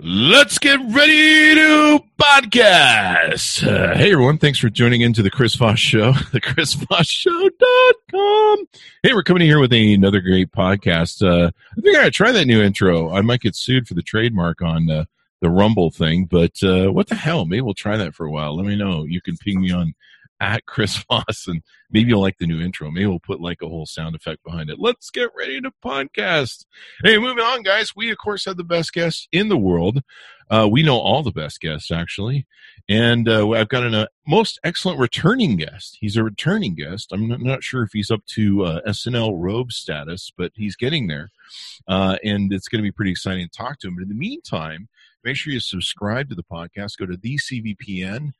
Let's get ready to podcast. Uh, hey, everyone. Thanks for tuning into the Chris Voss Show, the chrisvossshow.com. Hey, we're coming here with another great podcast. Uh, I think I gotta try that new intro. I might get sued for the trademark on uh, the Rumble thing, but uh, what the hell? Maybe we'll try that for a while. Let me know. You can ping me on at Chris Voss, and maybe you'll like the new intro. Maybe we'll put like a whole sound effect behind it. Let's get ready to podcast. Hey, moving on, guys. We of course have the best guests in the world. Uh, we know all the best guests actually, and uh, I've got a uh, most excellent returning guest. He's a returning guest. I'm not, not sure if he's up to uh, SNL robe status, but he's getting there, uh, and it's going to be pretty exciting to talk to him. But in the meantime, make sure you subscribe to the podcast. Go to thecvpn.com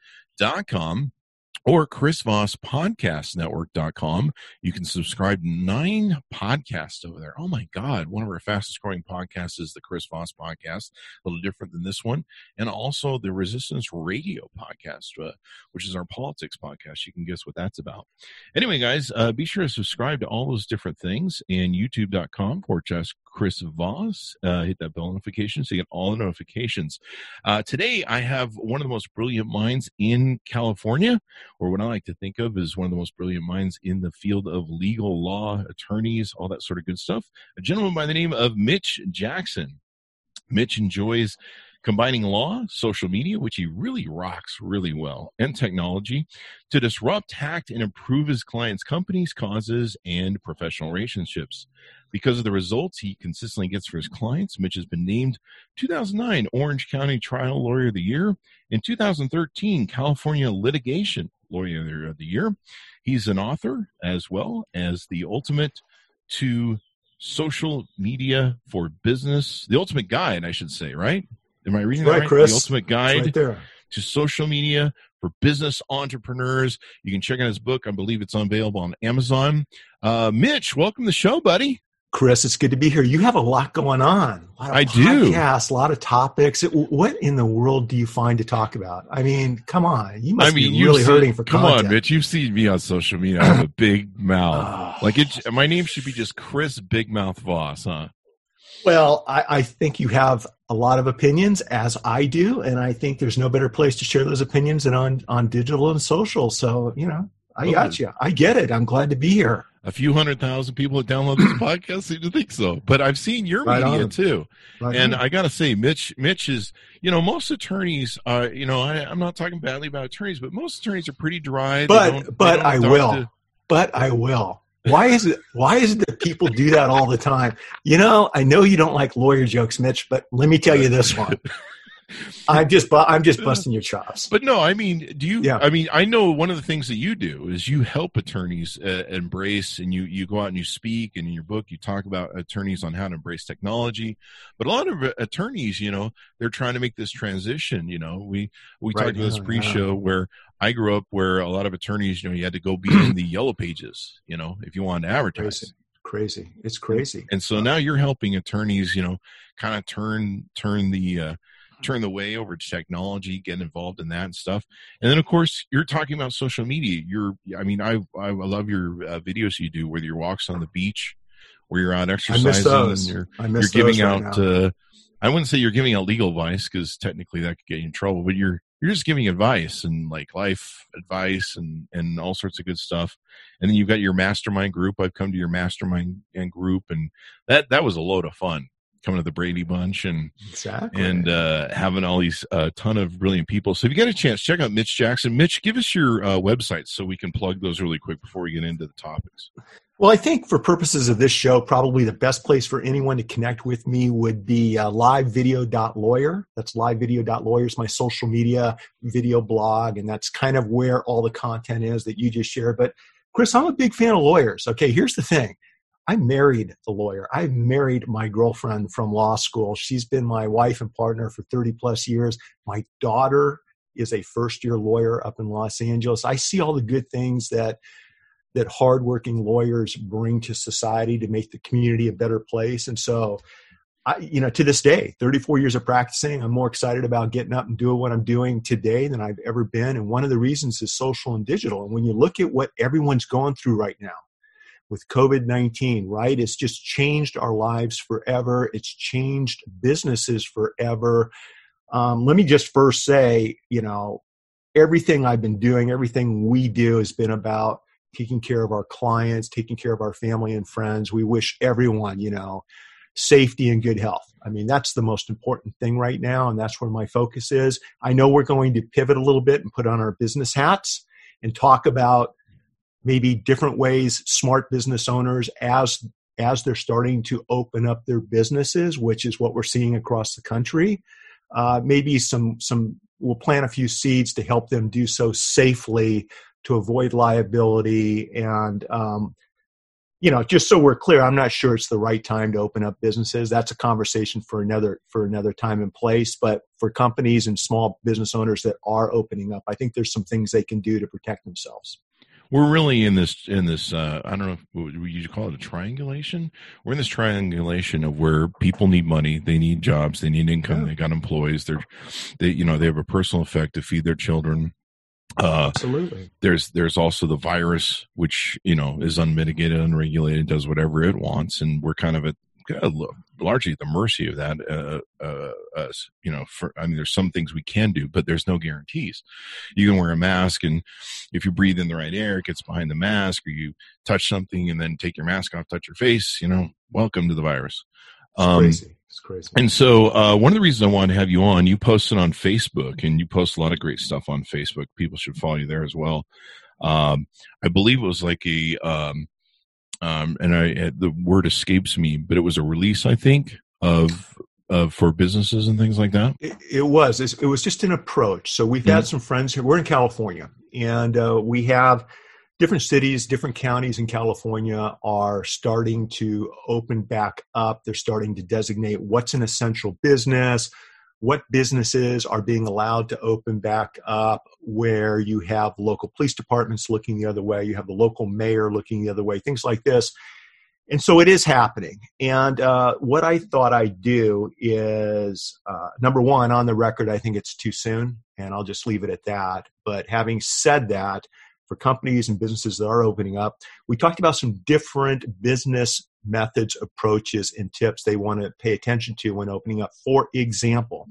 or Chris Voss Podcast Network.com. You can subscribe nine podcasts over there. Oh my God. One of our fastest growing podcasts is the Chris Voss Podcast, a little different than this one. And also the Resistance Radio Podcast, uh, which is our politics podcast. You can guess what that's about. Anyway, guys, uh, be sure to subscribe to all those different things and youtube.com for just Chris Voss. Uh, hit that bell notification so you get all the notifications. Uh, today, I have one of the most brilliant minds in California or what I like to think of as one of the most brilliant minds in the field of legal law, attorneys, all that sort of good stuff. A gentleman by the name of Mitch Jackson. Mitch enjoys combining law, social media, which he really rocks really well, and technology to disrupt, hack, and improve his clients' companies, causes, and professional relationships. Because of the results he consistently gets for his clients, Mitch has been named 2009 Orange County Trial Lawyer of the Year, in 2013 California Litigation Lawyer of the Year. He's an author as well as the ultimate to social media for business, the ultimate guide, I should say, right? Am I reading that right, Chris. The ultimate guide right there. to social media for business entrepreneurs. You can check out his book. I believe it's available on Amazon. Uh, Mitch, welcome to the show, buddy. Chris, it's good to be here. You have a lot going on. A lot of I do. Podcasts, a lot of topics. What in the world do you find to talk about? I mean, come on. You must I mean, be really seen- hurting for Come content. on, Mitch. You've seen me on social media. I have a big mouth. Oh. Like it, my name should be just Chris Big Mouth Voss, huh? Well, I, I think you have a lot of opinions, as I do, and I think there's no better place to share those opinions than on on digital and social. So, you know, I got you. I get it. I'm glad to be here. A few hundred thousand people that download this podcast seem to think so, but I've seen your Right media on. too. Right and on. I got to say, Mitch, Mitch is, you know, most attorneys are, you know, I, I'm not talking badly about attorneys, but most attorneys are pretty dry. But- but I will. to- but I will. Why is it? Why is it that people do that all the time? You know, I know you don't like lawyer jokes, Mitch, but let me tell you this one. I'm just, bu- I'm just busting your chops. But no, I mean, do you? Yeah. I mean, I know one of the things that you do is you help attorneys uh, embrace, and you you go out and you speak, and in your book you talk about attorneys on how to embrace technology. But a lot of uh, attorneys, you know, they're trying to make this transition. You know, we we Right talked about this pre-show where I grew up, where a lot of attorneys, you know, you had to go be in the yellow pages, you know, if you wanted to advertise. Crazy, crazy. It's crazy. And so now you're helping attorneys, you know, kind of turn turn the uh, turn the way over to technology, get involved in that and stuff. And then of course you're talking about social media. You're, I mean, I I love your uh, videos you do, whether your walks on the beach, where you're out I exercising, miss those. and you're you're giving right out. Uh, I wouldn't say you're giving out legal advice because technically that could get you in trouble, but you're you're just giving advice and like life advice and and all sorts of good stuff. And then you've got your mastermind group. I've come to your mastermind and group, and that that was a load of fun coming to the Brady Bunch and exactly. and uh, having all these uh, ton of brilliant people. So if you get a chance, check out Mitch Jackson. Mitch, give us your uh, website so we can plug those really quick before we get into the topics. Well, I think for purposes of this show, probably the best place for anyone to connect with me would be uh, livevideo.lawyer. That's livevideo.lawyer is my social media video blog, and that's kind of where all the content is that you just shared. But Chris, I'm a big fan of lawyers. Okay, here's the thing. I married the lawyer. I married my girlfriend from law school. She's been my wife and partner for 30 plus years. My daughter is a first year lawyer up in Los Angeles. I see all the good things that that hardworking lawyers bring to society to make the community a better place. And so, I, you know, to this day, 34 years of practicing, I'm more excited about getting up and doing what I'm doing today than I've ever been. And one of the reasons is social and digital. And when you look at what everyone's going through right now, with COVID 19, right? It's just changed our lives forever. It's changed businesses forever. Um, let me just first say, you know, everything I've been doing, everything we do has been about taking care of our clients, taking care of our family and friends. We wish everyone, you know, safety and good health. I mean, that's the most important thing right now, and that's where my focus is. I know we're going to pivot a little bit and put on our business hats and talk about maybe different ways smart business owners as as they're starting to open up their businesses, which is what we're seeing across the country. Uh, maybe some some we'll plant a few seeds to help them do so safely to avoid liability and um, you know just so we're clear i'm not sure it's the right time to open up businesses. That's a conversation for another for another time and place. But for companies and small business owners that are opening up i think there's some things they can do to protect themselves we're really in this in this uh, i don't know what you call it a triangulation? We're in this triangulation of where people need money they need jobs they need income they got employees they're they you know they have a personal effect to feed their children. Uh, Absolutely. There's there's also the virus, which you know is unmitigated, unregulated, does whatever it wants, and we're kind of at largely at the mercy of that. Uh, uh, us, you know, for I mean, there's some things we can do, but there's no guarantees. You can wear a mask, and if you breathe in the right air, it gets behind the mask, or you touch something and then take your mask off, touch your face. You know, welcome to the virus. Um, crazy. It's crazy. And so, uh, one of the reasons I wanted to have you on, you posted on Facebook, and you post a lot of great stuff on Facebook. People should follow you there as well. Um, I believe it was like a, um, um, and I the word escapes me, but it was a release, I think, of of for businesses and things like that. It, it was. It was just an approach. So we've mm-hmm. had some friends here. We're in California, and uh, we have different cities, different counties in California are starting to open back up. They're starting to designate what's an essential business, what businesses are being allowed to open back up, where you have local police departments looking the other way, you have the local mayor looking the other way, things like this. And so it is happening. And uh, what I thought I'd do is uh, number one, on the record, I think it's too soon, and I'll just leave it at that. But having said that, for companies and businesses that are opening up. We talked about some different business methods, approaches, and tips they want to pay attention to when opening up. For example,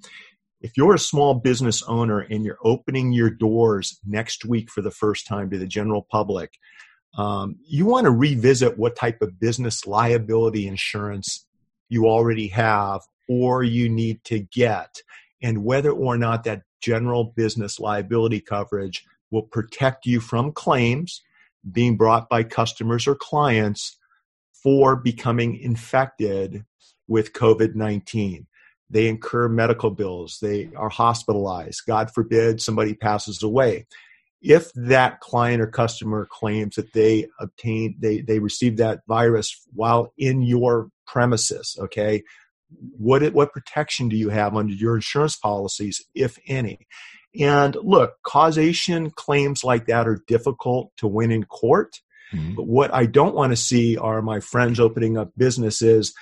if you're a small business owner and you're opening your doors next week for the first time to the general public, um, you want to revisit what type of business liability insurance you already have or you need to get, and whether or not that general business liability coverage will protect you from claims being brought by customers or clients for becoming infected with COVID 19. They incur medical bills, they are hospitalized. God forbid somebody passes away. If that client or customer claims that they obtained, they, they received that virus while in your premises, okay, what, what protection do you have under your insurance policies, if any? And look, causation claims like that are difficult to win in court. Mm-hmm. But what I don't want to see are my friends opening up businesses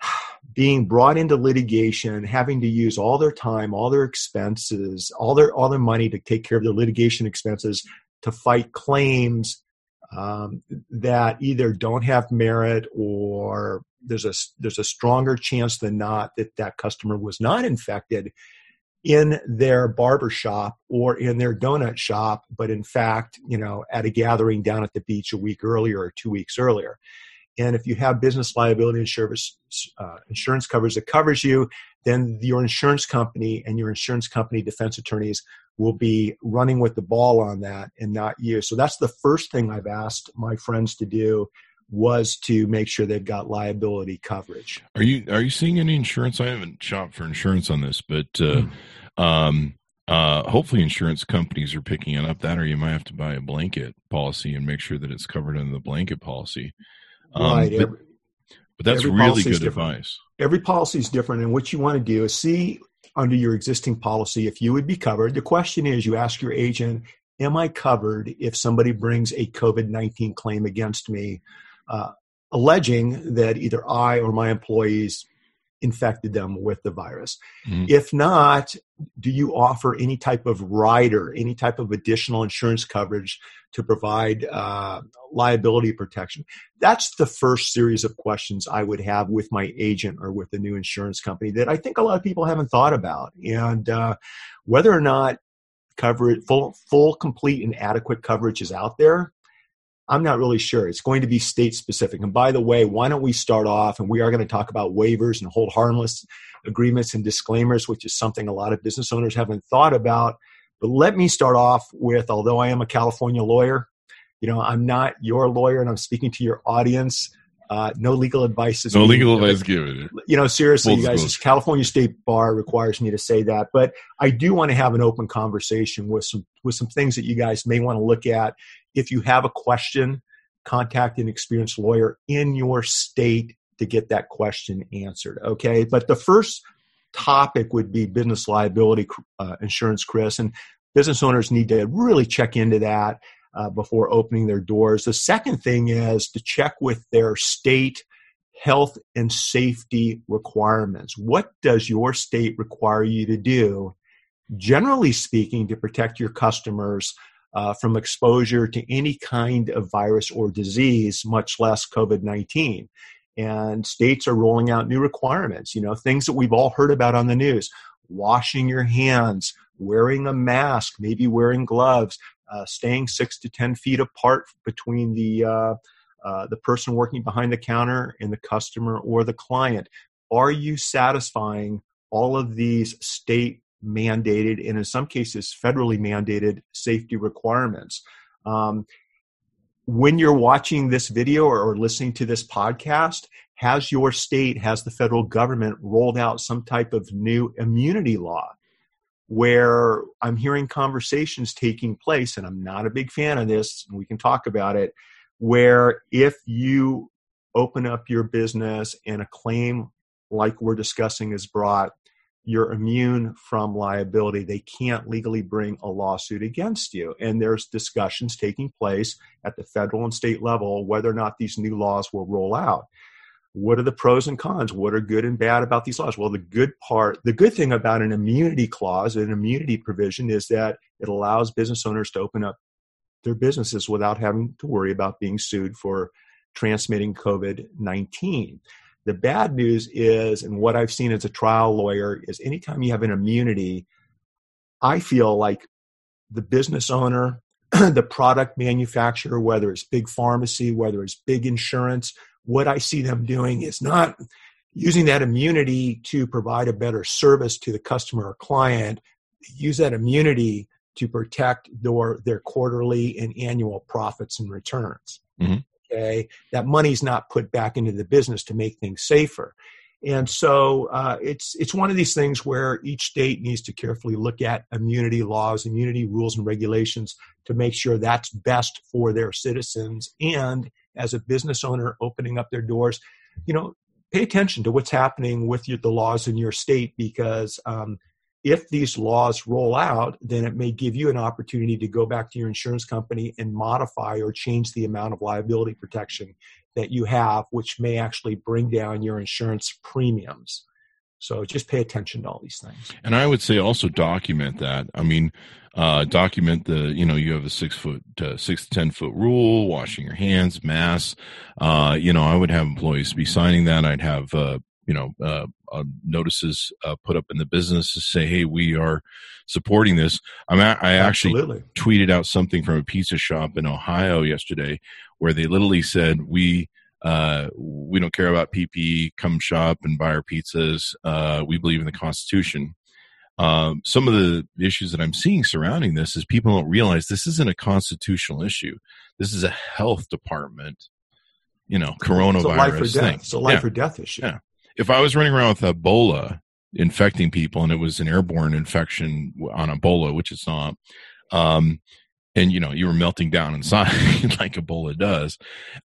being brought into litigation, having to use all their time, all their expenses, all their all their money to take care of their litigation expenses to fight claims um, that either don't have merit or there's a there's a stronger chance than not that that customer was not infected in their barber shop or in their donut shop, but in fact, you know, at a gathering down at the beach a week earlier or two weeks earlier. And if you have business liability insurance, uh, insurance covers that covers you, then your insurance company and your insurance company defense attorneys will be running with the ball on that and not you. So that's the first thing I've asked my friends to do was to make sure they've got liability coverage. Are you are you seeing any insurance? I haven't shopped for insurance on this, but uh, mm. um, uh, hopefully insurance companies are picking it up that, or you might have to buy a blanket policy and make sure that it's covered under the blanket policy. Um, right. But, every, but that's really good advice. Every policy is different, and what you want to do is see under your existing policy if you would be covered. The question is, you ask your agent, "Am I covered if somebody brings a COVID nineteen claim against me?" Uh, alleging that either I or my employees infected them with the virus. Mm-hmm. If not, do you offer any type of rider, any type of additional insurance coverage to provide uh, liability protection? That's the first series of questions I would have with my agent or with the new insurance company that I think a lot of people haven't thought about. And uh, whether or not coverage, full, full, complete, and adequate coverage is out there, I'm not really sure. It's going to be state specific. And by the way, why don't we start off? And we are going to talk about waivers and hold harmless agreements and disclaimers, which is something a lot of business owners haven't thought about. But let me start off with although I am a California lawyer, you know, I'm not your lawyer and I'm speaking to your audience. Uh, no legal advice is no legal advice given. You know, seriously, Full you guys, California State Bar requires me to say that, but I do want to have an open conversation with some with some things that you guys may want to look at. If you have a question, contact an experienced lawyer in your state to get that question answered. Okay, but the first topic would be business liability uh, insurance, Chris, and business owners need to really check into that uh, before opening their doors. The second thing is to check with their state health and safety requirements. What does your state require you to do, generally speaking, to protect your customers uh, from exposure to any kind of virus or disease, much less COVID 19? And states are rolling out new requirements, you know, things that we've all heard about on the news washing your hands, wearing a mask, maybe wearing gloves, uh, staying six to 10 feet apart between the, uh, uh, the person working behind the counter and the customer or the client. Are you satisfying all of these state mandated and in some cases federally mandated safety requirements? Um, when you're watching this video or, or listening to this podcast, has your state, has the federal government rolled out some type of new immunity law? where I'm hearing conversations taking place, and I'm not a big fan of this, we can talk about it, where if you open up your business and a claim like we're discussing is brought, you're immune from liability. They can't legally bring a lawsuit against you. And there's discussions taking place at the federal and state level whether or not these new laws will roll out what are the pros and cons what are good and bad about these laws well the good part the good thing about an immunity clause an immunity provision is that it allows business owners to open up their businesses without having to worry about being sued for transmitting covid-19 the bad news is and what i've seen as a trial lawyer is anytime you have an immunity i feel like the business owner the product manufacturer whether it's big pharmacy whether it's big insurance what I see them doing is not using that immunity to provide a better service to the customer or client, use that immunity to protect their, their quarterly and annual profits and returns. Mm-hmm. Okay, that money's not put back into the business to make things safer. And so uh, it's it's one of these things where each state needs to carefully look at immunity laws, immunity rules and regulations to make sure that's best for their citizens and as a business owner opening up their doors, you know, pay attention to what's happening with your, the laws in your state because um, if these laws roll out, then it may give you an opportunity to go back to your insurance company and modify or change the amount of liability protection that you have, which may actually bring down your insurance premiums. So just pay attention to all these things. And I would say also document that. I mean, uh, document the you know you have a six foot uh, six to ten foot rule washing your hands masks uh, you know i would have employees be signing that i'd have uh, you know uh, uh, notices put up in the business to say hey we are supporting this i'm a- i actually Absolutely. tweeted out something from a pizza shop in ohio yesterday where they literally said we we don't care about ppe come shop and buy our pizzas we believe in the constitution um, some of the issues that I'm seeing surrounding this is people don't realize this isn't a constitutional issue. This is a health department, you know, coronavirus it's a life or death. thing. It's a life yeah. or death issue. Yeah. If I was running around with Ebola infecting people and it was an airborne infection on Ebola, which it's not, um, and you know you were melting down inside like Ebola does,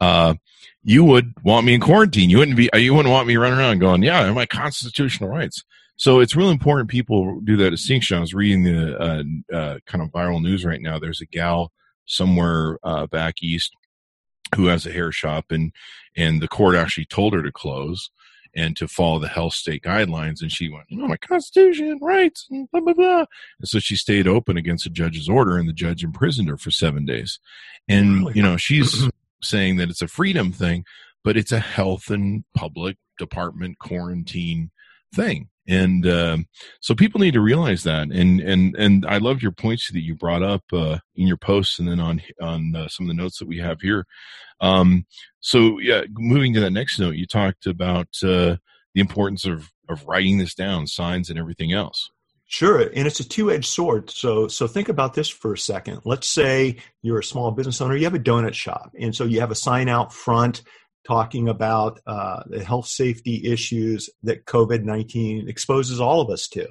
uh, you would want me in quarantine. You wouldn't be. You wouldn't want me running around going, "Yeah, my constitutional rights." So it's really important people do that distinction. I was reading the uh, uh, kind of viral news right now. There's a gal somewhere uh, back east who has a hair shop, and and the court actually told her to close. And to follow the health state guidelines. And she went, you know, my constitution, rights, and blah, blah, blah. And so she stayed open against the judge's order and the judge imprisoned her for seven days. And, you know, she's saying that it's a freedom thing, but it's a health and public department quarantine thing and um, so people need to realize that and and and i loved your points that you brought up uh, in your posts and then on on uh, some of the notes that we have here um, so yeah moving to that next note you talked about uh, the importance of of writing this down signs and everything else Sure, and it's a two-edged sword. So, so think about this for a second. Let's say you're a small business owner. You have a donut shop, and so you have a sign out front talking about uh, the health safety issues that COVID 19 exposes all of us to.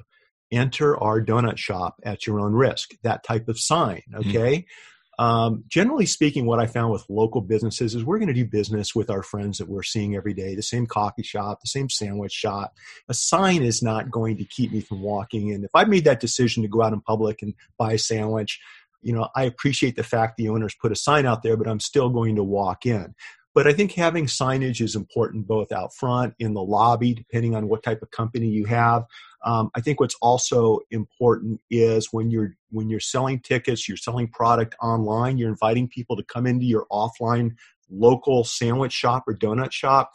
Enter our donut shop at your own risk, that type of sign, mm-hmm. okay? Mm-hmm. Um, generally speaking, what I found with local businesses is we're going to do business with our friends that we're seeing every day, the same coffee shop, the same sandwich shop. A sign is not going to keep me from walking in. If I made that decision to go out in public and buy a sandwich, you know, I appreciate the fact the owners put a sign out there, but I'm still going to walk in. But I think having signage is important both out front, in the lobby, depending on what type of company you have. Um, I think what's also important is when you're when you're selling tickets, you're selling product online, you're inviting people to come into your offline local sandwich shop or donut shop.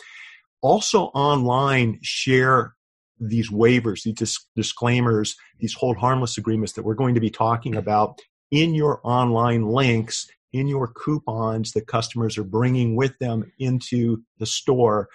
Also online, share these waivers, these disclaimers, these hold harmless agreements that we're going to be talking about in your online links in your coupons that customers are bringing with them into the store.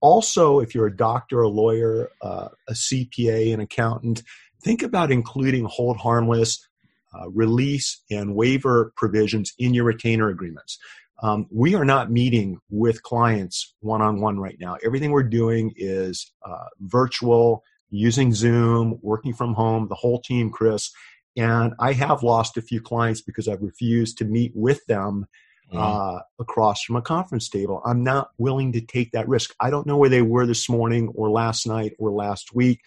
Also, if you're a doctor, a lawyer, uh, a CPA, an accountant, think about including hold harmless, uh, release, and waiver provisions in your retainer agreements. Um, we are not meeting with clients one on one right now. Everything we're doing is uh, virtual, using Zoom, working from home, the whole team, Chris. And I have lost a few clients because I've refused to meet with them mm-hmm. uh, across from a conference table. I'm not willing to take that risk. I don't know where they were this morning or last night or last week.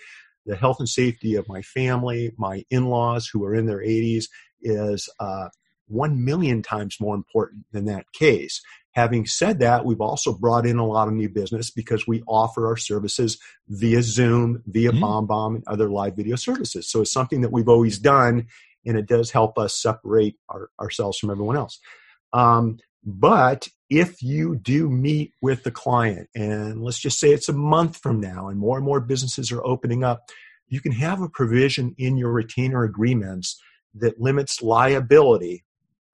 The health and safety of my family, my in laws who are in their 80s, is uh, one million times more important than that case. Having said that, we've also brought in a lot of new business because we offer our services via Zoom, via mm-hmm. BombBomb, and other live video services. So it's something that we've always done, and it does help us separate our, ourselves from everyone else. Um, but if you do meet with the client, and let's just say it's a month from now, and more and more businesses are opening up, you can have a provision in your retainer agreements that limits liability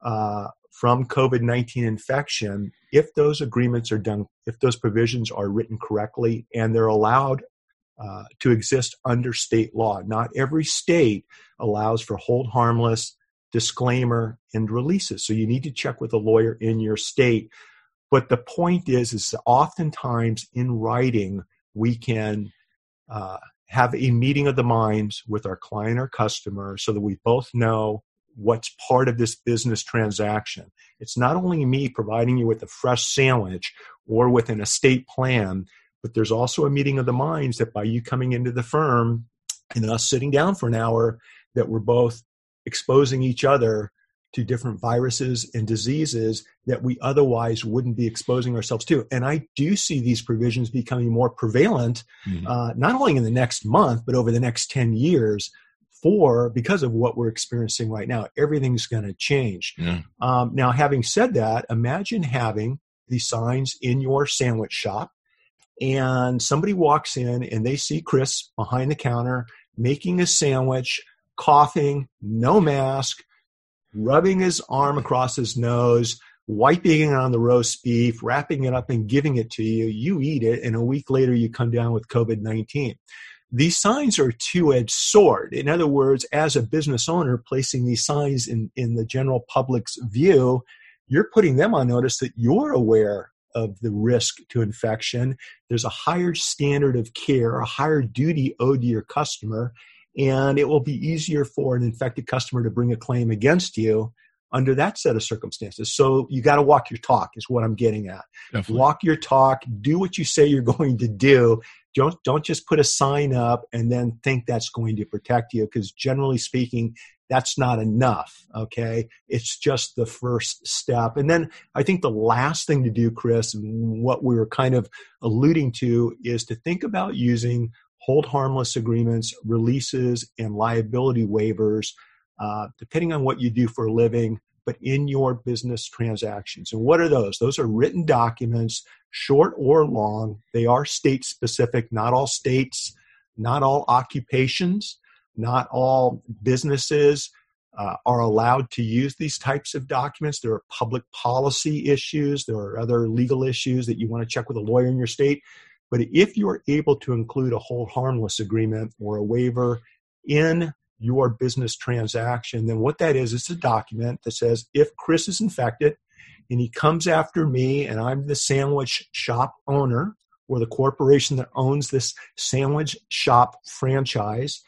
uh, from COVID 19 infection if those agreements are done, if those provisions are written correctly and they're allowed uh, to exist under state law. Not every state allows for hold harmless, disclaimer, and releases. So you need to check with a lawyer in your state. But the point is, is oftentimes in writing, we can uh, have a meeting of the minds with our client or customer so that we both know what's part of this business transaction. It's not only me providing you with a fresh sandwich or with an estate plan, but there's also a meeting of the minds that by you coming into the firm and us sitting down for an hour, that we're both exposing each other to different viruses and diseases that we otherwise wouldn't be exposing ourselves to. And I do see these provisions becoming more prevalent, mm-hmm. uh, not only in the next month, but over the next 10 years for because of what we're experiencing right now. Everything's going to change. Yeah. Um, now, having said that, imagine having the signs in your sandwich shop, and somebody walks in and they see Chris behind the counter making a sandwich, coughing, no mask, rubbing his arm across his nose. Wiping it on the roast beef, wrapping it up and giving it to you. You eat it, and a week later you come down with COVID 19 these signs are a two-edged sword. In other words, as a business owner placing these signs in, in the general public's view, you're putting them on notice that you're aware of the risk to infection. There's a higher standard of care, a higher duty owed to your customer, and it will be easier for an infected customer to bring a claim against you under that set of circumstances. So you got to walk your talk, is what I'm getting at. Definitely. Walk your talk, do what you say you're going to do, don't don't just put a sign up and then think that's going to protect you because generally speaking that's not enough okay? It's just the first step. And then i think the last thing to do chris and what we were kind of alluding to is to think about using hold harmless agreements releases and liability waivers uh, depending on what you do for a living but in your business transactions. And what are those? Those are written documents, short or long. They are state specific, not all states, not all occupations, not all businesses. Uh, are allowed to use these types of documents. There are public policy issues. There are other legal issues that you want to check with a lawyer in your state. But if you're able to include a hold harmless agreement or a waiver in your business transaction, then what that is, it's a document that says if Chris is infected and he comes after me and I'm the sandwich shop owner or the corporation that owns this sandwich shop franchise,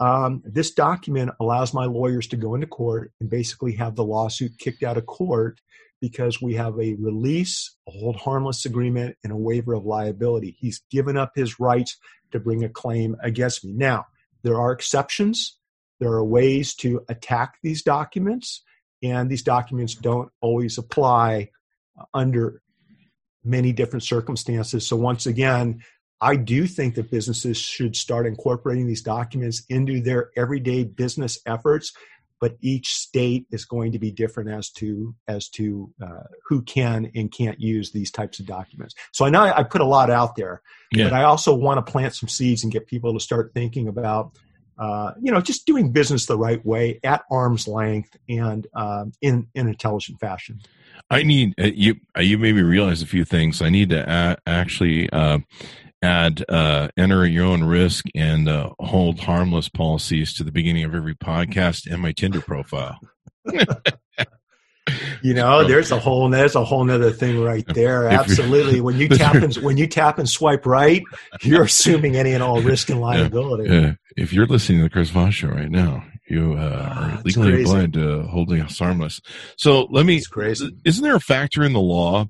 um, this document allows my lawyers to go into court and basically have the lawsuit kicked out of court because we have a release, a hold harmless agreement, and a waiver of liability. He's given up his rights to bring a claim against me. Now, there are exceptions. There are ways to attack these documents, and these documents don't always apply under many different circumstances. So, once again, I do think that businesses should start incorporating these documents into their everyday business efforts, but each state is going to be different as to as to uh, who can and can't use these types of documents. So I know I put a lot out there, yeah. but I also want to plant some seeds and get people to start thinking about uh, you know, just doing business the right way at arm's length and um, in in intelligent fashion. I need uh, you. Uh, you made me realize a few things. I need to a- actually uh, add uh, enter your own risk and uh, hold harmless policies to the beginning of every podcast and my Tinder profile. you know there's a whole there's a whole nother thing right there absolutely when you tap and when you tap and swipe right you're assuming any and all risk and liability yeah. If you're listening to the chris voss show right now you uh, are legally blind to holding us harmless so let me It's crazy. isn't there a factor in the law?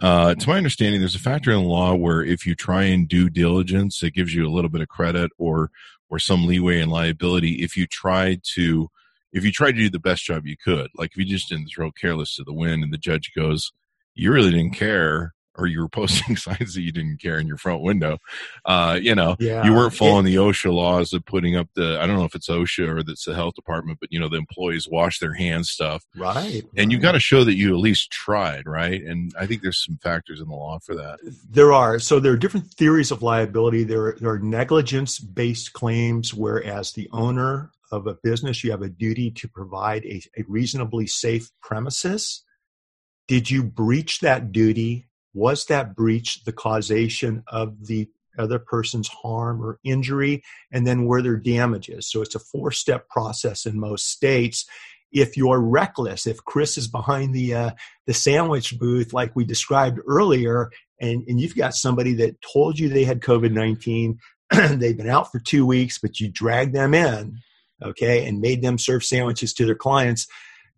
Uh, to my understanding there's a factor in the law where if you try and due diligence it gives you a little bit of credit or or some leeway in liability if you try to if you tried to do the best job you could, like if you just didn't throw careless to the wind and the judge goes, you really didn't care, or you were posting signs that you didn't care in your front window, uh, you know, yeah. you weren't following the OSHA laws of putting up the, I don't know if it's OSHA or that's the health department, but you know, the employees wash their hands stuff. Right. And right. you got to show that you at least tried, right? And I think there's some factors in the law for that. There are. So there are different theories of liability. There there are negligence based claims, whereas the owner of a business, you have a duty to provide a, a reasonably safe premises. Did you breach that duty? Was that breach the causation of the other person's harm or injury? And then were there damages? So it's a four step process in most states. If you're reckless, if Chris is behind the uh, the sandwich booth like we described earlier, and, and you've got somebody that told you they had COVID 19, they've been out for two weeks, but you drag them in okay, and made them serve sandwiches to their clients,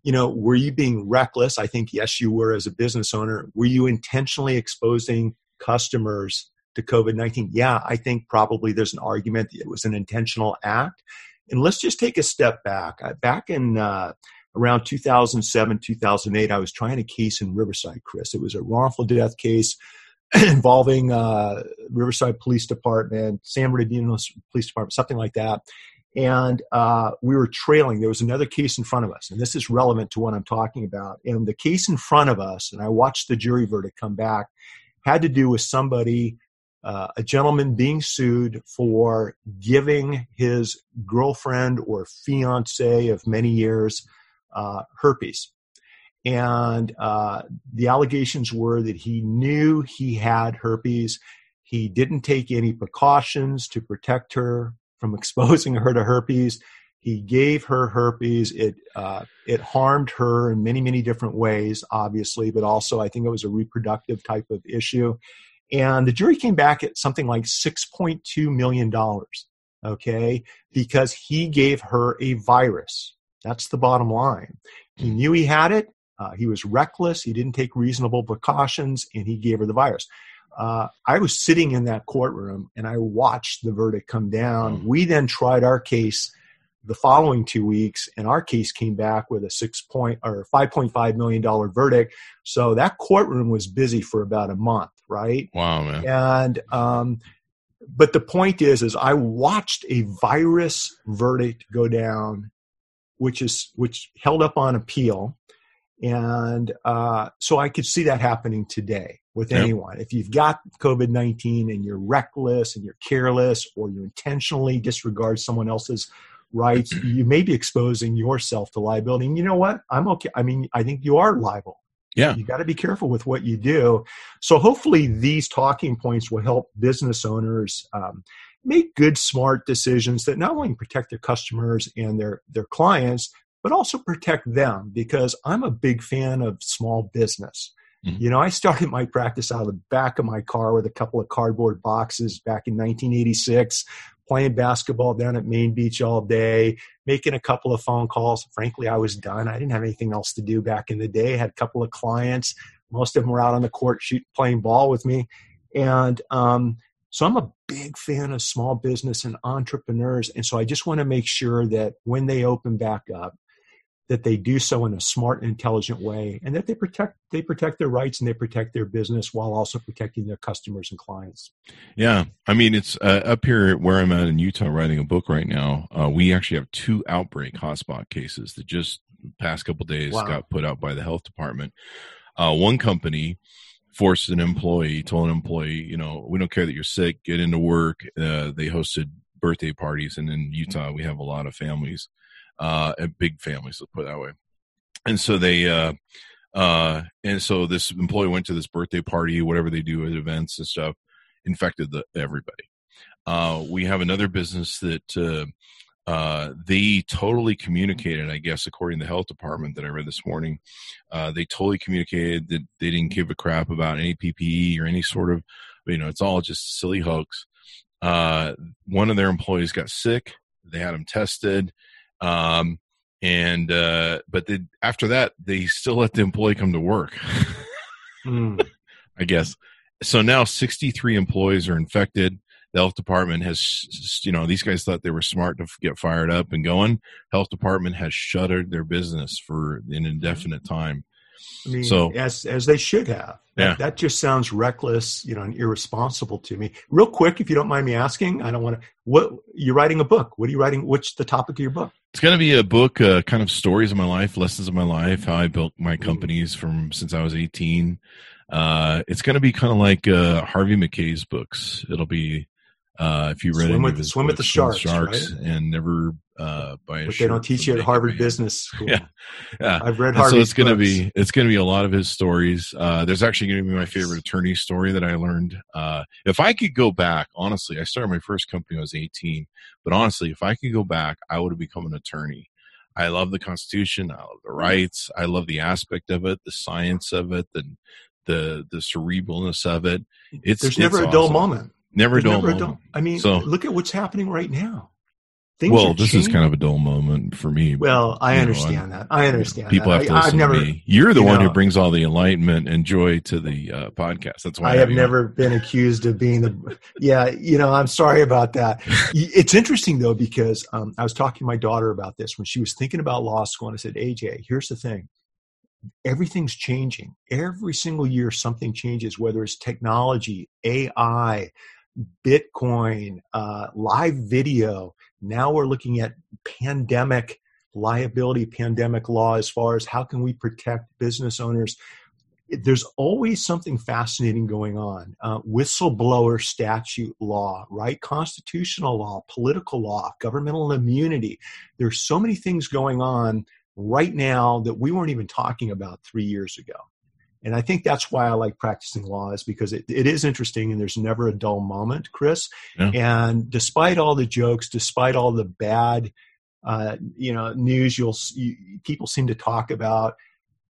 you know, were you being reckless? I think yes, you were as a business owner. Were you intentionally exposing customers to COVID 19? Yeah, I think probably there's an argument that it was an intentional act. And let's just take a step back. Back in uh, around 2007, 2008, I was trying a case in Riverside, Chris. It was a wrongful death case involving uh, Riverside Police Department, San Bernardino Police Department, something like that and uh, we were trailing. There was another case in front of us, and this is relevant to what I'm talking about. And the case in front of us, and I watched the jury verdict come back, had to do with somebody, uh, a gentleman being sued for giving his girlfriend or fiance of many years uh, herpes. And uh, the allegations were that he knew he had herpes. He didn't take any precautions to protect her from exposing her to herpes. He gave her herpes. It uh, it harmed her in many many different ways, obviously, but also I think it was a reproductive type of issue. And the jury came back at something like six point two million dollars. Okay, because he gave her a virus. That's the bottom line. He knew he had it. Uh, he was reckless. He didn't take reasonable precautions, and he gave her the virus. Uh, I was sitting in that courtroom and I watched the verdict come down. Mm. We then tried our case the following two weeks, and our case came back with a six point or five point five million dollar verdict. So that courtroom was busy for about a month, right? Wow, man! And um, but the point is, is I watched a virus verdict go down, which is which held up on appeal, and uh, so I could see that happening today with yep. anyone. If you've got COVID 19 and you're reckless and you're careless or you intentionally disregard someone else's rights, you may be exposing yourself to liability. And you know what? I'm okay. I mean, I think you are liable. Yeah. You got to be careful with what you do. So hopefully these talking points will help business owners um, make good, smart decisions that not only protect their customers and their, their clients, but also protect them because I'm a big fan of small business. Mm-hmm. You know, I started my practice out of the back of my car with a couple of cardboard boxes back in 1986, playing basketball down at Main Beach all day, making a couple of phone calls. Frankly, I was done. I didn't have anything else to do back in the day. I had a couple of clients. Most of them were out on the court shoot, playing ball with me. And um, so I'm a big fan of small business and entrepreneurs. And so I just want to make sure that when they open back up, that they do so in a smart and intelligent way and that they protect they protect their rights and they protect their business while also protecting their customers and clients. Yeah. I mean it's uh, up here where i'm at in utah writing a book right now uh, we actually have two outbreak hotspot cases that just past couple days wow. got put out by the health department. Uh, one company forced an employee told an employee you know we don't care that you're sick get into work. Uh, they hosted birthday parties and in utah we have a lot of families uh, big families, let's put it that way. And so they, uh, uh, and so this employee went to this birthday party, whatever they do at events and stuff, infected the, everybody. Uh, we have another business that uh, uh, they totally communicated, I guess, according to the health department that I read this morning, uh, they totally communicated that they didn't give a crap about any PPE or any sort of, you know, it's all just silly hoax. Uh, one of their employees got sick. They had him tested. Um, and uh, but they, after that, they still let the employee come to work. mm. I guess so. Now, sixty-three employees are infected. The health department has, you know, these guys thought they were smart to get fired up and going. Health department has shuttered their business for an indefinite time. I mean, so as as they should have. That, yeah. that just sounds reckless, you know, and irresponsible to me. Real quick, if you don't mind me asking, I don't want to. What you're writing a book? What are you writing? What's the topic of your book? It's going to be a book, uh, kind of stories of my life, lessons of my life, how I built my companies from since I was 18. Uh, it's going to be kind of like uh, Harvey Mackay's books. It'll be uh, if you read swim with, swim with the sharks, sharks right? and never uh, buy a but they don't teach you at Harvard Business School. Yeah, yeah. I've read Harvard. So it's going to be it's going to be a lot of his stories. Uh, there's actually going to be my favorite attorney story that I learned. Uh, if I could go back, honestly, I started my first company when I was 18. But honestly, if I could go back, I would have become an attorney. I love the Constitution. I love the rights. I love the aspect of it, the science of it, the the the cerebralness of it. It's there's never a dull moment. Never a dull never moment. A dull, I mean, so, look at what's happening right now. Things well, this is kind of a dull moment for me. Well, I understand know, that. I understand. People that. have to listen never, to me. You're the you one know, who brings all the enlightenment and joy to the uh, podcast. That's why I, I have never on. been accused of being the. Yeah, you know, I'm sorry about that. it's interesting though because um, I was talking to my daughter about this when she was thinking about law school, and I said, "AJ, here's the thing everything's changing. Every single year, something changes, whether it's technology, AI, Bitcoin, uh, live video. Now we're looking at pandemic liability, pandemic law as far as how can we protect business owners. There's always something fascinating going on. Uh, whistleblower statute law, right? Constitutional law, political law, governmental immunity. There's so many things going on right now that we weren't even talking about three years ago. And I think that's why I like practicing law is because it, it is interesting and there's never a dull moment, Chris. Yeah. And despite all the jokes, despite all the bad, uh, you know, news you'll you, people seem to talk about,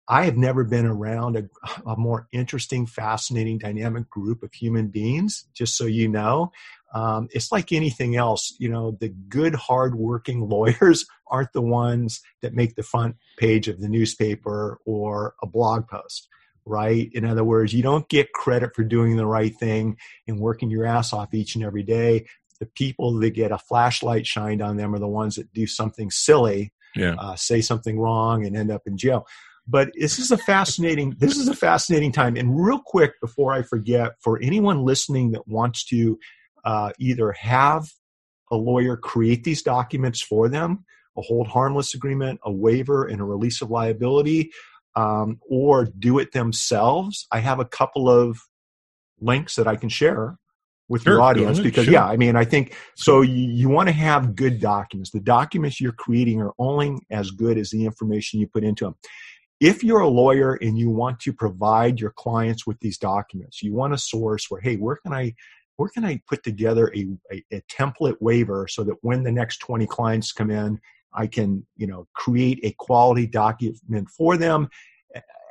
I have never been around a, a, more interesting, fascinating, dynamic group of human beings. Just so you know, um, it's like anything else. You know, the good, hardworking lawyers aren't the ones that make the front page of the newspaper or a blog post right? In other words, you don't get credit for doing the right thing and working your ass off each and every day. The people that get a flashlight shined on them are the ones that do something silly, Yeah. uh, say something wrong, and end up in jail. But this is a fascinating. this is a fascinating time. And real quick, before I forget, for anyone listening that wants to uh, either have a lawyer create these documents for them, a hold harmless agreement, a waiver, and a release of liability, um, or do it themselves, I have a couple of links that I can share with Sure, your audience because sure. yeah i mean i think so you, you want to have good documents. The documents you're creating are only as good as the information you put into them if you're a lawyer and you want to provide your clients with these documents you want a source where hey where can i where can i put together a, a, a template waiver so that when the next 20 clients come in i can you know create a quality document for them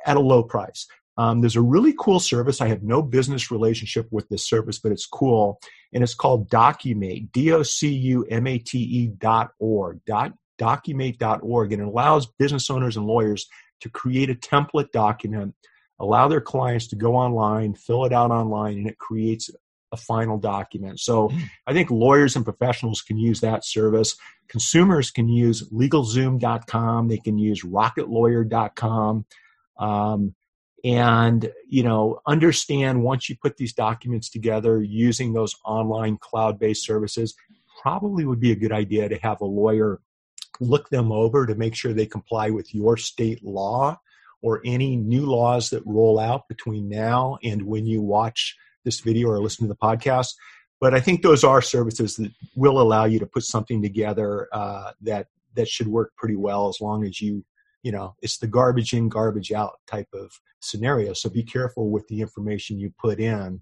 at a low price um, there's a really cool service. I have no business relationship with this service, but it's cool. And it's called Documate, D O C U M A T E dot org, dot, documate.org. And it allows business owners and lawyers to create a template document, allow their clients to go online, fill it out online, and it creates a final document. So I think lawyers and professionals can use that service. Consumers can use LegalZoom.com, they can use RocketLawyer.com. Um, and you know understand once you put these documents together using those online cloud-based services probably would be a good idea to have a lawyer look them over to make sure they comply with your state law or any new laws that roll out between now and when you watch this video or listen to the podcast but i think those are services that will allow you to put something together uh, that that should work pretty well as long as you you know it's the garbage in garbage out type of scenario. So be careful with the information you put in.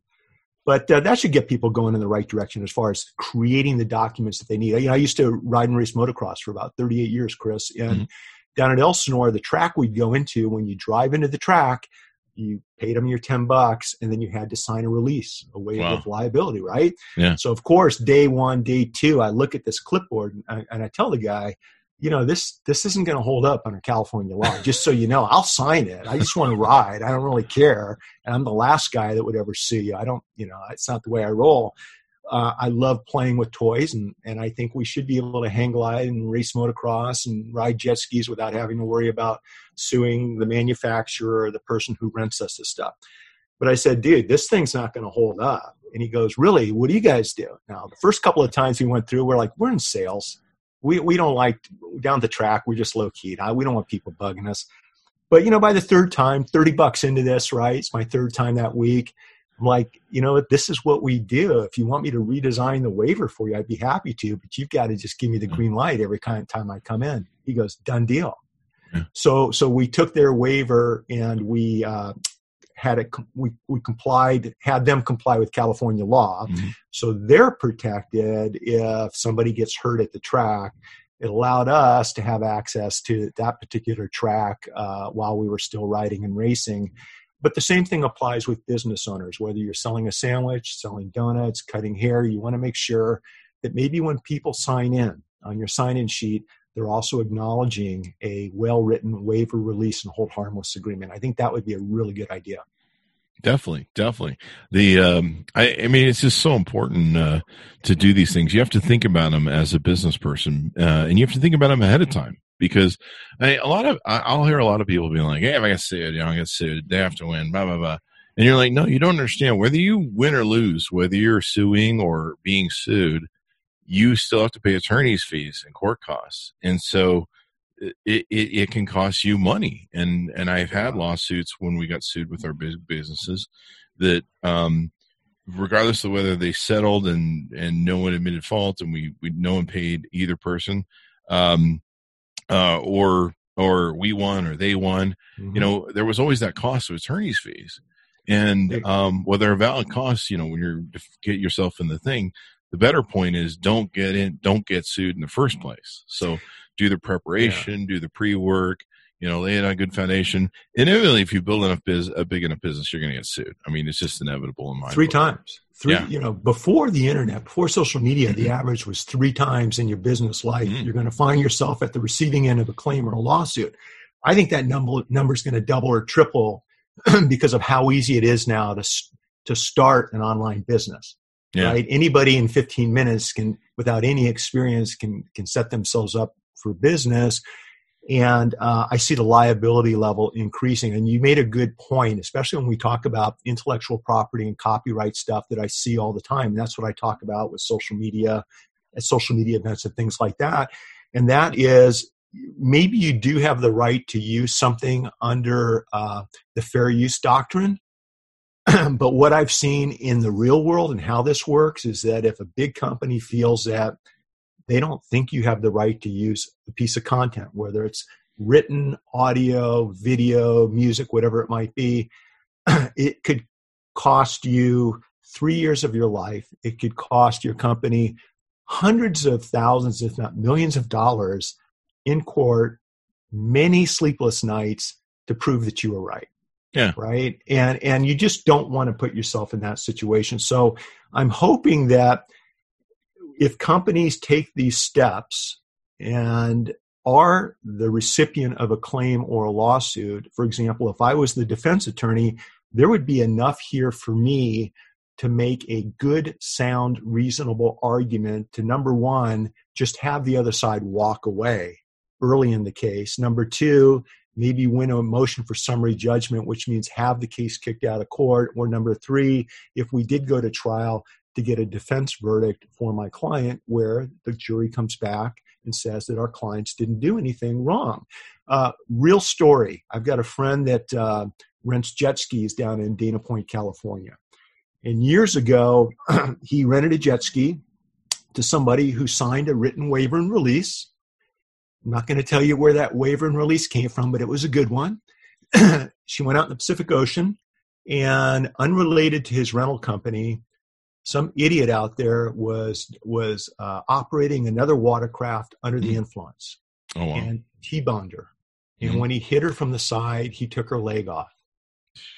But uh, that should get people going in the right direction as far as creating the documents that they need. You know i used to ride and race motocross for about 38 years chris and Mhm. down at elsinore the track we'd go into when you drive into the track you paid them your 10 bucks and then you had to sign a release a waiver Wow. of liability right? Yeah. so of course day one day two i look at this clipboard and I, and I tell the guy you know this this isn't going to hold up under california law just so you know. I'll sign it. I just want to ride. I don't really care. And i'm the last guy that would ever sue you. I don't you know it's not the way i roll uh, i love playing with toys and and i think we should be able to hang glide and race motocross and ride jet skis without having to worry about suing the manufacturer or the person who rents us this stuff but i said dude this thing's not going to hold up and he goes really what do you guys do now the first couple of times we went through we're like we're in sales we we don't like down the track. We're just low key. We don't want people bugging us. But you know, by the third time, thirty bucks into this, right? It's my third time that week. I'm like, you know what? This is what we do. If you want me to redesign the waiver for you, I'd be happy to. But you've got to just give me the green light every kind time I come in. He goes, done deal. Yeah. So so we took their waiver and we uh, had it. We we complied, had them comply with California law. Mhm. So they're protected if somebody gets hurt at the track. It allowed us to have access to that particular track uh, while we were still riding and racing. But the same thing applies with business owners, whether you're selling a sandwich, selling donuts, cutting hair, you want to make sure that maybe when people sign in on your sign in sheet, they're also acknowledging a well written waiver release and hold harmless agreement. I think that would be a really good idea. Definitely, definitely. The um, I, I mean, it's just so important uh, to do these things. You have to think about them as a business person, uh, and you have to think about them ahead of time because a lot of I, I'll hear a lot of people being like, "Hey, if I get sued, you know, I get sued. They have to win." Blah blah blah. And you're like, "No, you don't understand. Whether you win or lose, whether you're suing or being sued, you still have to pay attorney's fees and court costs, and so." It, it, it can cost you money and and I've had lawsuits when we got sued with our bus- businesses that um regardless of whether they settled and and no one admitted fault and we, we no one paid either person um uh or or we won or they won. Mm-hmm. you know there was always that cost of attorney's fees. And um whether a valid cost you know when you're to get yourself in the thing the better point is don't get in don't get sued in the first place. So do the preparation do the pre-work you know lay it on a good foundation inevitably if you build enough biz a big enough business you're going to get sued i mean it's just inevitable in my three book. times three Yeah. you know before the internet before social media the Mhm. average was three times in your business life Mhm. you're going to find yourself at the receiving end of a claim or a lawsuit i think that number number is going to double or triple because of how easy it is now to to start an online business. Yeah. Right? Anybody in 15 minutes can, without any experience, can can set themselves up for business. And uh, I see the liability level increasing. And you made a good point, especially when we talk about intellectual property and copyright stuff that I see all the time. And that's what I talk about with social media, at social media events, and things like that. And that is maybe you do have the right to use something under uh, the fair use doctrine. but what I've seen in the real world and how this works is that if a big company feels that they don't think you have the right to use a piece of content, whether it's written, audio, video, music, whatever it might be, it could cost you three years of your life. It could cost your company hundreds of thousands, if not millions of dollars in court many sleepless nights to prove that you were right. Yeah. Right? And and you just don't want to put yourself in that situation. So i'm hoping that if companies take these steps and are the recipient of a claim or a lawsuit for example if i was the defense attorney there would be enough here for me to make a good sound reasonable argument to number one just have the other side walk away early in the case. Number two, maybe win a motion for summary judgment, which means have the case kicked out of court. Or number three, if we did go to trial, to get a defense verdict for my client where the jury comes back and says that our clients didn't do anything wrong. Uh, real story. I've got a friend that uh, rents jet skis down in Dana Point, California. And years ago, he rented a jet ski to somebody who signed a written waiver and release I'm not going to tell you where that waiver and release came from, but it was a good one. she went out in the Pacific Ocean, and unrelated to his rental company, some idiot out there was was uh, operating another watercraft under mm-hmm. the influence, oh, wow. and T-boned her. And mm-hmm. when he hit her from the side, he took her leg off.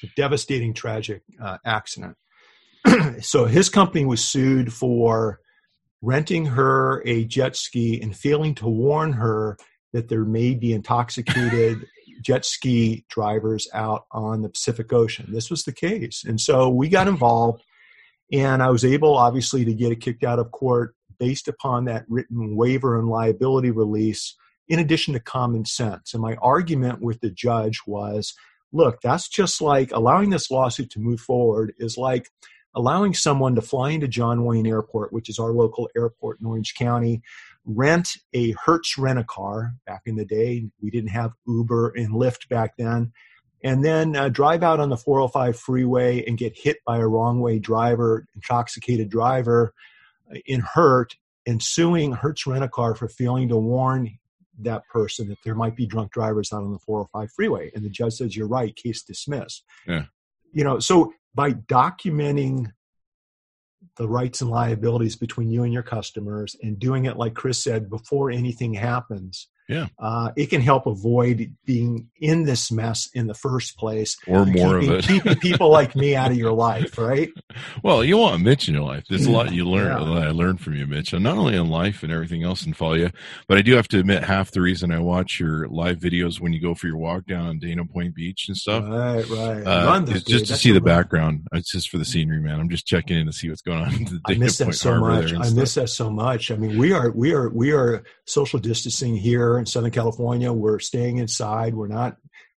A devastating, tragic uh, accident. so his company was sued for renting her a jet ski and failing to warn her that there may be intoxicated jet ski drivers out on the Pacific Ocean. This was the case. And so we got involved, and I was able, obviously, to get it kicked out of court based upon that written waiver and liability release, in addition to common sense. And my argument with the judge was look, that's just like allowing this lawsuit to move forward is like allowing someone to fly into John Wayne Airport, which is our local airport in Orange County, rent a Hertz rent a car back in the day. We didn't have Uber and Lyft back then. And then uh, drive out on the 405 freeway and get hit by a wrong way driver, intoxicated driver uh, in Hertz, and suing Hertz rent a car for failing to warn that person that there might be drunk drivers out on the 405 freeway. And the judge says, You're right, case dismissed. Yeah. You know, so by documenting the rights and liabilities between you and your customers and doing it like chris said before anything happens yeah. Uh, it can help avoid being in this mess in the first place or more keeping, of it. keeping people like me out of your life right? Well you want mitch in your life. There's a lot you learn yeah. that i learned from you mitch and not only in life and everything else and follow you but i do have to admit half the reason i watch your live videos when you go for your walk down on dana point beach and stuff right right. uh, it's just to That's see the background. It's just for the scenery man. I'm just checking in to see what's going on i miss that so Harbor much. i miss that so much. I mean we are we are we are social distancing here in Southern California. We're staying inside. We're not.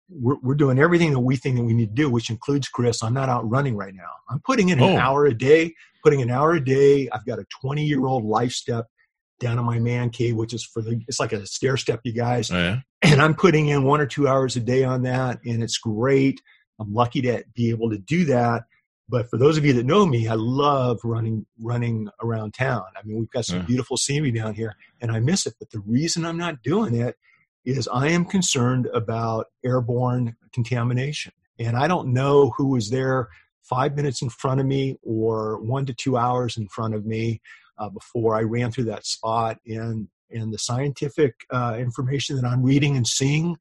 We're, we're doing everything that we think that we need to do, which includes Chris. I'm not out running right now. I'm putting in an oh. hour a day. Putting an hour a day. I've got a 20 year old life step down in my man cave, which is for the. It's like a stair step, you guys. Oh, yeah. And I'm putting in one or two hours a day on that, and it's great. I'm lucky to be able to do that. But for those of you that know me, I love running running around town. I mean, we've got some yeah. beautiful scenery down here, and I miss it. But the reason I'm not doing it is I am concerned about airborne contamination, and I don't know who was there five minutes in front of me or one to two hours in front of me uh, before I ran through that spot. And and the scientific uh, information that I'm reading and seeing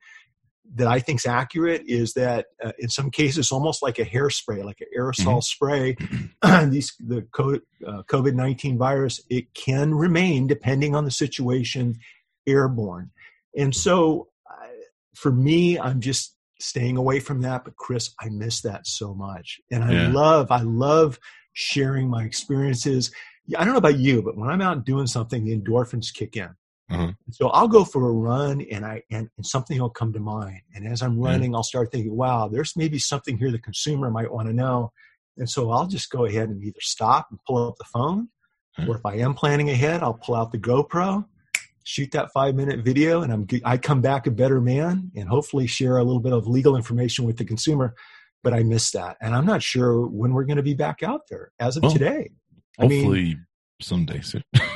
that I think is accurate is that uh, in some cases, almost like a hairspray, like an aerosol mm-hmm. spray, these the uh, COVID nineteen virus it can remain depending on the situation airborne, and so uh, for me, I'm just staying away from that. But Chris, I miss that so much, and I Yeah. love I love sharing my experiences. I don't know about you, but when I'm out doing something, the endorphins kick in. Uh-huh. So I'll go for a run, and I and, and something will come to mind. And as I'm running, I'll start thinking, "Wow, there's maybe something here the consumer might want to know." And so I'll just go ahead and either stop and pull up the phone, or if I am planning ahead, I'll pull out the GoPro, shoot that five minute video, and I'm I come back a better man, and hopefully share a little bit of legal information with the consumer. But I miss that, and I'm not sure when we're going to be back out there. As of Well, today, I mean, Hopefully someday soon.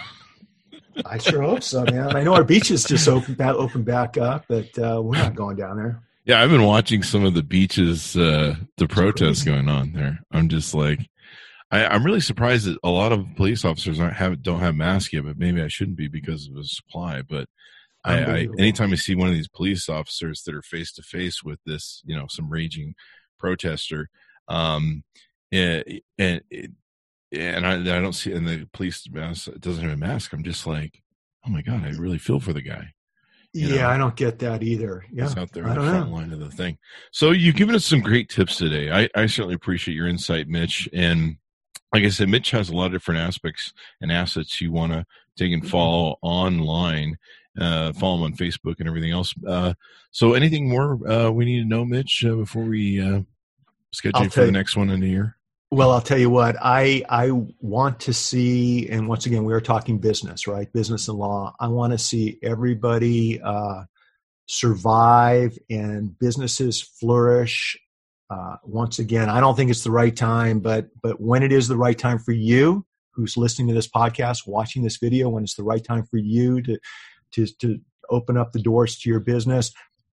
I sure hope so, man. I know our beaches just opened back, opened back up, but uh, we're not going down there. yeah, I've been watching some of the beaches, uh, the protests going on there. I'm just like, I, I'm really surprised that a lot of police officers aren't have don't have masks yet, but maybe I shouldn't be because of the supply. But I, I anytime I see one of these police officers that are face to face with this, you know, some raging protester, um, and and and I, I don't see, and the police mask doesn't have a mask. I'm just like, oh my god, I really feel for the guy. You Yeah, know. I don't get that either. Yeah, He's out there on the front know. line of the thing. So you've given us some great tips today. I, I certainly appreciate your insight, Mitch. And like I said, Mitch has a lot of different aspects and assets you want to take and Mm-hmm. follow online. Uh, follow him on Facebook and everything else. Uh, so anything more uh, we need to know, Mitch, uh, before we uh, schedule for the next one in the year? Well, I'll tell you what. I I want to see, and once again, we are talking business, right? Business and law. I want to see everybody uh, survive and businesses flourish. Uh, once again, I don't think it's the right time, but but when it is the right time for you, who's listening to this podcast, watching this video, when it's the right time for you to to to open up the doors to your business,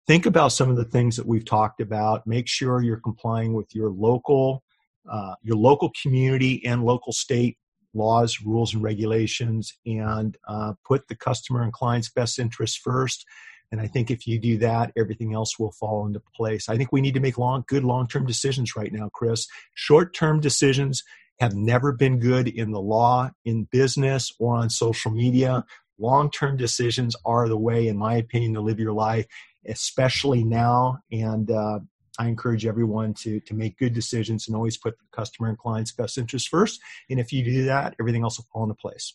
think about some of the things that we've talked about. Make sure you're complying with your local uh, your local community and local state laws, rules, and regulations, and uh, put the customer and client's best interests first. And I think if you do that, everything else will fall into place. I think we need to make long, good long-term decisions right now, Chris. Short-term decisions have never been good in the law, in business, or on social media. Long-term decisions are the way, in my opinion, to live your life, especially now. And uh, I encourage everyone to to make good decisions and always put the customer and client's best interest first. And if you do that, everything else will fall into place.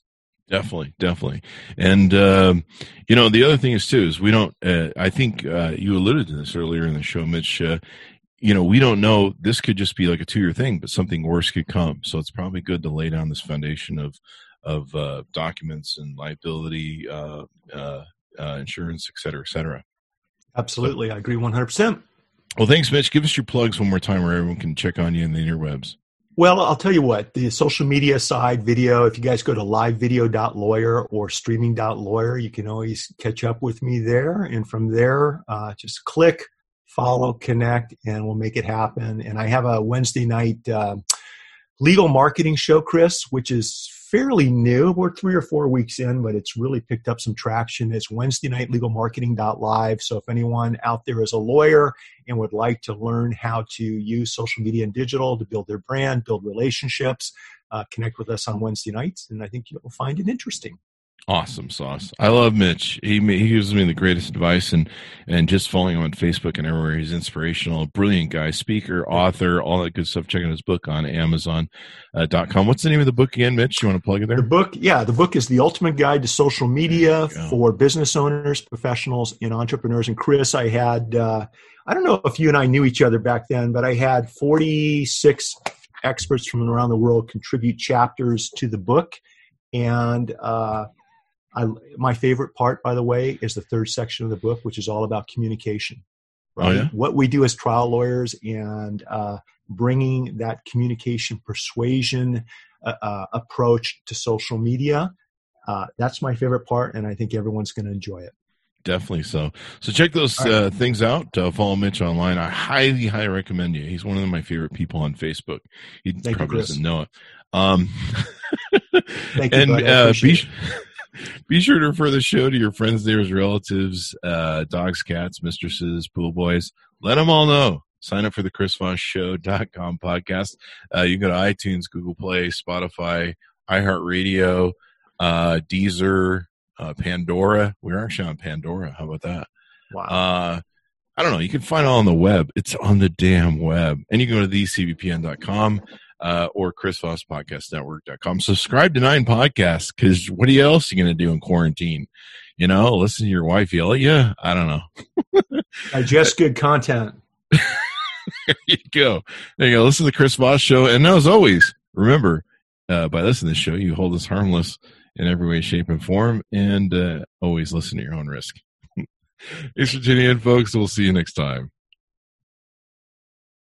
Definitely, definitely. And um, you know, the other thing is too is we don't. Uh, I think uh, you alluded to this earlier in the show, Mitch. Uh, you know, we don't know. This could just be like a two-year thing, but something worse could come. So it's probably good to lay down this foundation of of uh, documents and liability, uh, uh, uh, insurance, et cetera, et cetera. Absolutely, I agree 100%. Well, thanks, Mitch. Give us your plugs one more time, where everyone can check on you in the interwebs. Well, I'll tell you what, the social media side video, if you guys go to livevideo.lawyer or streaming.lawyer, you can always catch up with me there. And from there, uh, just click, follow, connect, and we'll make it happen. And I have a Wednesday night uh, legal marketing show, Chris, which is fairly new. We're three or four weeks in, but it's really picked up some traction. It's Wednesday night legal marketing.live. So if anyone out there is a lawyer and would like to learn how to use social media and digital to build their brand, build relationships, uh, connect with us on Wednesday nights. And I think you'll find it interesting. Awesome sauce. I love Mitch. He he gives me the greatest advice, and and just following him on Facebook and everywhere. He's inspirational, brilliant guy, speaker, author, all that good stuff. Check out his book on Amazon uh, dot com. What's the name of the book again, Mitch? You want to plug it there? The book, yeah, the book is The Ultimate Guide to Social Media There you go. for business owners, professionals, and entrepreneurs. And Chris, I had, uh, I don't know if you and I knew each other back then, but I had 46 experts from around the world contribute chapters to the book. And uh, I, my favorite part, by the way, is the third section of the book, which is all about communication. Oh, yeah? What we do as trial lawyers and uh, bringing that communication persuasion uh, uh, approach to social media. Uh, that's my favorite part, and I think everyone's going to enjoy it. Definitely so. So check those right. uh, things out. Uh, follow Mitch online. I highly, highly recommend you. He's one of my favorite people on Facebook. He Thank probably Chris. doesn't know it. Um, Thank you, and uh, be, be sure to refer the show to your friends, neighbors, relatives, uh, dogs, cats, mistresses, pool boys. Let them all know. Sign up for the chrisvossshow.com podcast. Uh, you can go to iTunes, Google Play, Spotify, iHeartRadio, uh, Deezer, uh, Pandora. We're actually on Pandora. How about that? Wow. Uh, I don't know. You can find it on the web. It's on the damn web. And you can go to thecvpn.com uh, or chrisvosspodcastnetwork.com. Subscribe to Nine Podcasts because what else are you else you going to do in quarantine? You know, listen to your wife yell at you. I don't know. Digest good content. there you go. There you go. Listen to the Chris Voss show. And as always, remember, uh, by listening to the show, you hold us harmless in every way, shape, and form. And uh, always listen to your own risk. Thanks for tuning in, folks. We'll see you next time.